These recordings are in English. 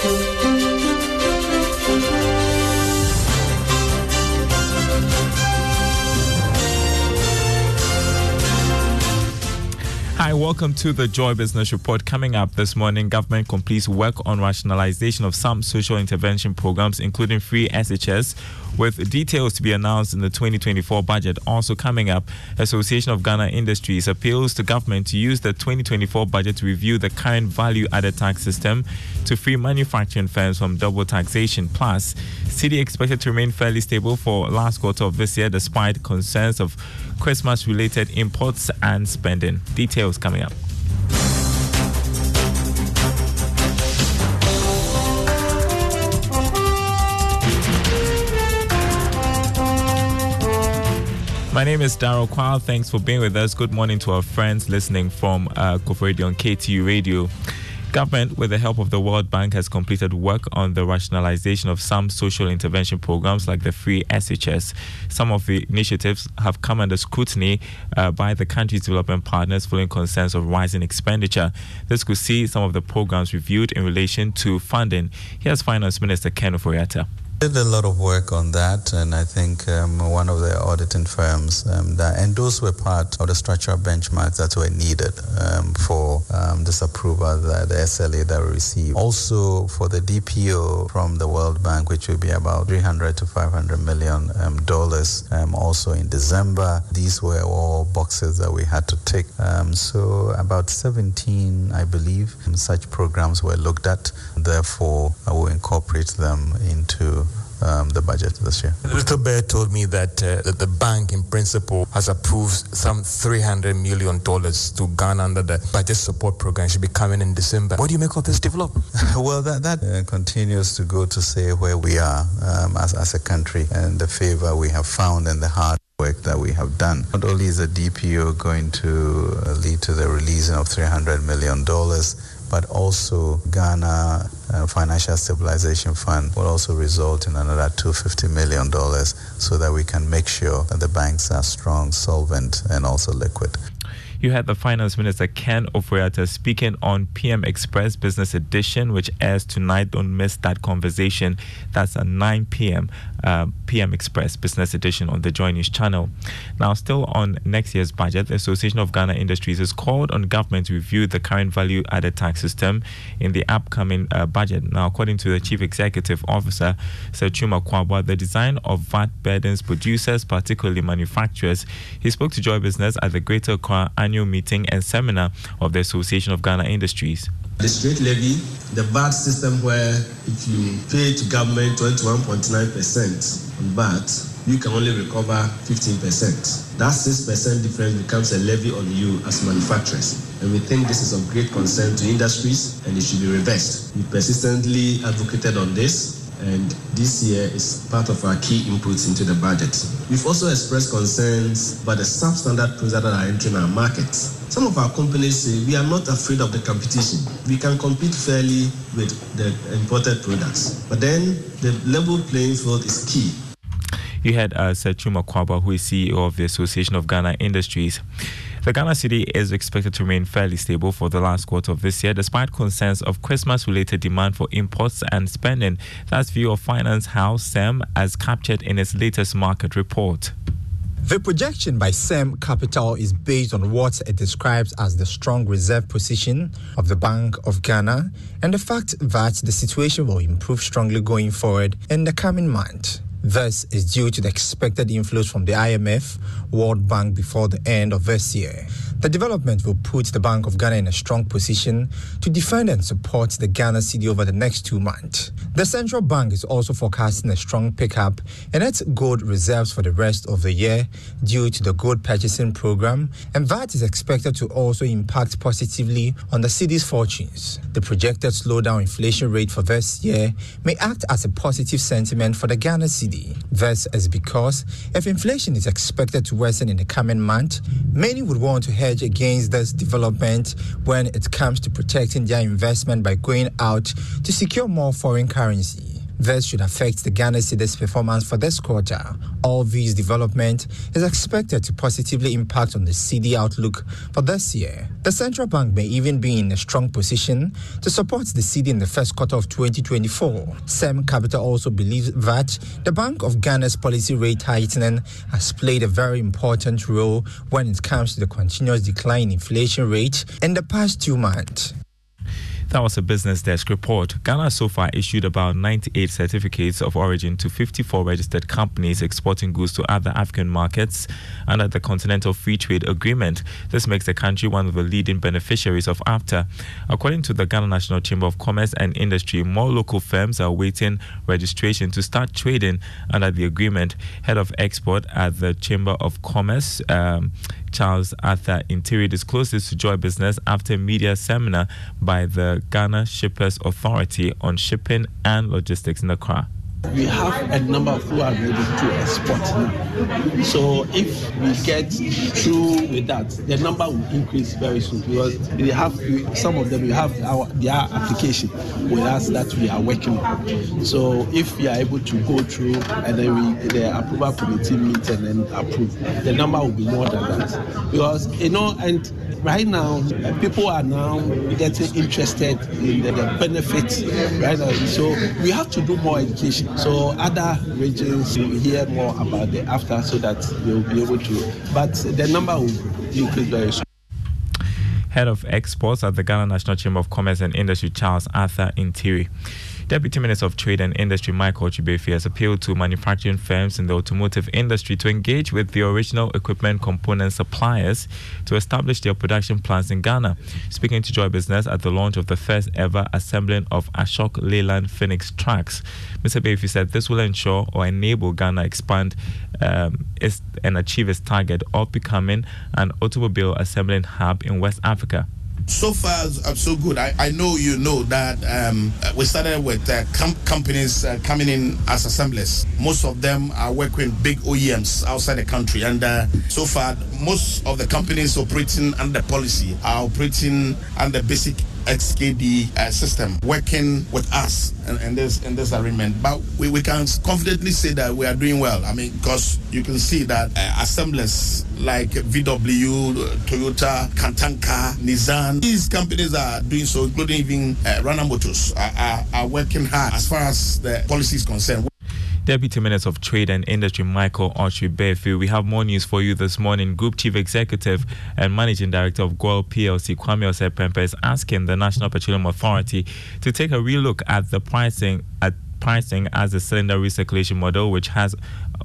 Hi, welcome to the Joy Business Report. Coming up this morning, government completes work on rationalization of some social intervention programs, including free SHS, with details to be announced in the 2024 budget. Also coming up, Association of Ghana Industries appeals to government to use the 2024 budget to review the current value-added tax system to free manufacturing firms from double taxation. Plus, cedi expected to remain fairly stable for last quarter of this year, despite concerns of Christmas-related imports and spending. Details coming up. My name is Daryl Kwal. Thanks for being with us. Good morning to our friends listening from uh, Radio and KTU Radio. Government, with the help of the World Bank, has completed work on the rationalization of some social intervention programs like the free SHS. Some of the initiatives have come under scrutiny uh, by the country's development partners following concerns of rising expenditure. This could see some of the programs reviewed in relation to funding. Here's Finance Minister Ken Ofori-Atta did a lot of work on that, and I think um, one of the auditing firms, um, that, and those were part of the structural benchmarks that were needed um, for um, this approval, the, the SLA that we received. Also for the DPO from the World Bank, which will be about 300 to 500 million um, dollars. Um, also in December, these were all boxes that we had to tick. so about 17, I believe, such programs were looked at. Therefore, I will incorporate them into um, the budget this year. Little Bear told me that, uh, that the bank, in principle, has approved some $300 million to Ghana under the budget support program. It Should be coming in December. What do you make of this development? well, that, that uh, continues to go to say where we are um, as, as a country and the favor we have found and the hard work that we have done. Not only is the DPO going to uh, lead to the releasing of $300 million, but also Ghana uh, Financial Stabilization Fund will also result in another $250 million so that we can make sure that the banks are strong, solvent, and also liquid. You had the Finance Minister Ken Ofori-Atta speaking on PM Express Business Edition, which airs tonight. Don't miss that conversation. That's at 9 p.m. Uh, PM Express Business Edition on the Joy News channel. Now, still on next year's budget, the Association of Ghana Industries has called on government to review the current value added tax system in the upcoming uh, budget. Now, according to the Chief Executive Officer, Seth Twum-Akwaboah, the design of VAT burdens producers, particularly manufacturers. He spoke to Joy Business at the Greater Accra annual meeting and seminar of the Association of Ghana Industries. The straight levy, the VAT system where if you pay to government 21.9% on VAT, you can only recover 15%. That 6% difference becomes a levy on you as manufacturers. And we think this is of great concern to industries and it should be reversed. We persistently advocated on this and this year is part of our key inputs into the budget. We've also expressed concerns about the substandard products that are entering our markets. Some of our companies say we are not afraid of the competition. We can compete fairly with the imported products. But then the level playing field is key. You had uh, Seth Twum-Akwaboah, who is CEO of the Association of Ghana Industries. The Ghana cedi is expected to remain fairly stable for the last quarter of this year, despite concerns of Christmas related demand for imports and spending. That's view of Finance House SEM as captured in its latest market report. The projection by SEM Capital is based on what it describes as the strong reserve position of the Bank of Ghana and the fact that the situation will improve strongly going forward in the coming month. This is due to the expected inflows from the IMF, World Bank before the end of this year. The development will put the Bank of Ghana in a strong position to defend and support the Ghana cedi over the next two months. The central bank is also forecasting a strong pickup in its gold reserves for the rest of the year due to the gold purchasing program, and that is expected to also impact positively on the cedi's fortunes. The projected slowdown inflation rate for this year may act as a positive sentiment for the Ghana This is because if inflation is expected to worsen in the coming month, many would want to hedge against this development when it comes to protecting their investment by going out to secure more foreign currency. This should affect the Ghana cedi's performance for this quarter. All these development is expected to positively impact on the cedi outlook for this year. The central bank may even be in a strong position to support the cedi in the first quarter of 2024. SEM Capital also believes that the Bank of Ghana's policy rate tightening has played a very important role when it comes to the continuous decline in inflation rate in the past two months. That was a business desk report. Ghana so far issued about 98 certificates of origin to 54 registered companies exporting goods to other African markets under the Continental Free Trade Agreement. This makes the country one of the leading beneficiaries of AFTA. According to the Ghana National Chamber of Commerce and Industry, more local firms are awaiting registration to start trading under the agreement. Head of export at the Chamber of Commerce, um, Charles Arthur Intiri disclosed this to Joy Business after a media seminar by the Ghana Shippers Authority on shipping and logistics in Accra we have a number of who are ready to export now. So if we get through with that, the number will increase very soon because we have some of them we have our their application with us that we are working on. So if we are able to go through and then we the approval committee meet and then approve, the number will be more than that. Because you know and right now people are now getting interested in the, the benefits right now. So we have to do more education. So other regions will hear more about the after so that they'll be able to, but the number will increase very soon. Head of Exports at the Ghana National Chamber of Commerce and Industry, Charles Arthur Intiri. Deputy Minister of Trade and Industry Michael Okyere-Baafi has appealed to manufacturing firms in the automotive industry to engage with the original equipment component suppliers to establish their production plants in Ghana. Speaking to Joy Business at the launch of the first ever assembling of Ashok Leyland Phoenix trucks, Mr. Baafi said this will ensure or enable Ghana expand um, and achieve its target of becoming an automobile assembling hub in West Africa so far uh, so good. I, I know you know that um, we started with uh, com- companies uh, coming in as assemblers. Most of them are working big OEMs outside the country, and uh, so far most of the companies operating under policy are operating under basic XKD uh, system working with us in, in, this in this agreement. But we, we can confidently say that we are doing well. I mean, because you can see that uh, assemblers like VW, Toyota, Kantanka, Nissan, these companies are doing so, including even uh, Rana Motors, are, are, are working hard as far as the policy is concerned. Deputy Minister of Trade and Industry Michael Okyere-Baafi. We have more news for you this morning. Group Chief Executive and Managing Director of GOIL PLC, Kwame Osei-Prempeh, is asking the National Petroleum Authority to take a relook at the pricing at pricing as a cylinder recirculation model, which has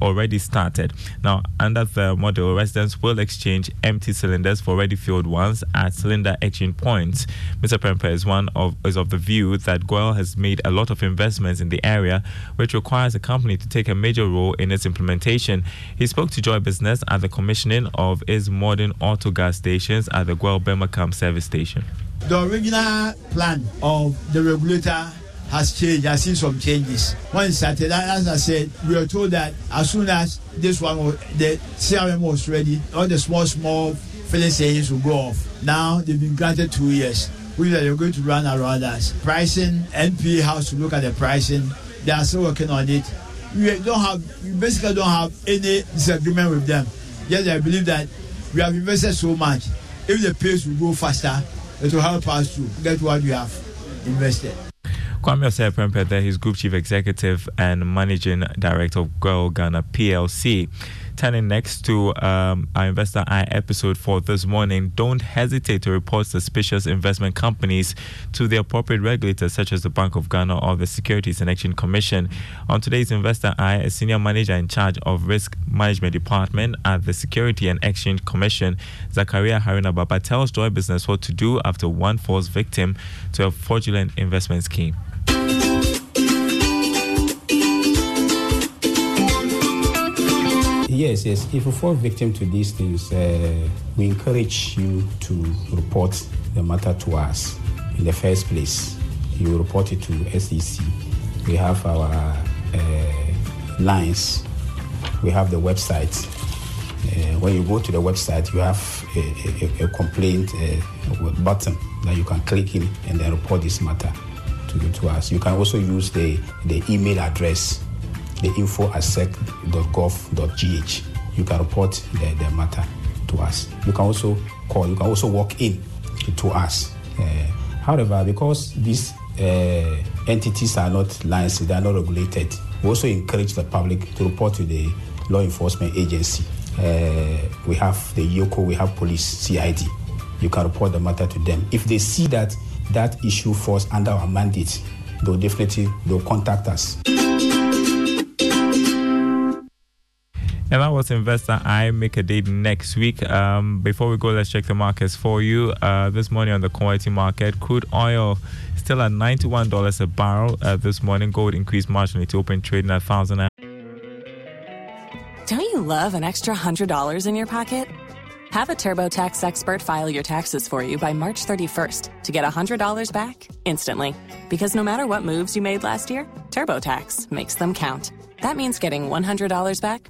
already started. Now, under the model, residents will exchange empty cylinders for ready filled ones at cylinder exchange points. Mr. Prempeh is one of is of the view that GOIL has made a lot of investments in the area, which requires the company to take a major role in its implementation. He spoke to Joy Business at the commissioning of its modern auto gas stations at the GOIL Bermakam service station. The original plan of the regulator has changed. I've seen some changes. It started, as I said, we were told that as soon as this one, the CRM was ready, all the small, small filling stations will go off. Now they've been granted two years. We are they're going to run around us. Pricing, NPA has to look at the pricing. They are still working on it. We don't have, we basically don't have any disagreement with them. Yes, I believe that we have invested so much. If the pace will go faster, it will help us to get what we have invested. Kwame there, his Group Chief Executive and Managing Director of GOIL Ghana PLC. Turning next to um, our Investor Eye episode for this morning, don't hesitate to report suspicious investment companies to the appropriate regulators, such as the Bank of Ghana or the Securities and Exchange Commission. On today's Investor Eye, a senior manager in charge of Risk Management Department at the Security and Exchange Commission, Zakaria Haruna Baba, tells Joy Business what to do after one falls victim to a fraudulent investment scheme. Yes, yes. If you fall victim to these things, uh, we encourage you to report the matter to us in the first place. You report it to SEC. We have our uh, lines. We have the website. Uh, when you go to the website, you have a, a, a complaint uh, button that you can click in and then report this matter to, to us. You can also use the, the email address the info at sec.gov.gh. You can report the, the matter to us. You can also call, you can also walk in to us. Uh, however, because these uh, entities are not licensed, they are not regulated, we also encourage the public to report to the law enforcement agency. Uh, we have the EOCO, we have police, CID. You can report the matter to them. If they see that that issue falls under our mandate, they'll definitely they'll contact us. And that was Investor Eye make a date next week. Um, before we go, let's check the markets for you. Uh, this morning on the commodity market, crude oil still at $91 a barrel uh, this morning. Gold increased marginally to open trading at 1000 Don't you love an extra $100 in your pocket? Have a TurboTax expert file your taxes for you by March 31st to get $100 back instantly. Because no matter what moves you made last year, TurboTax makes them count. That means getting $100 back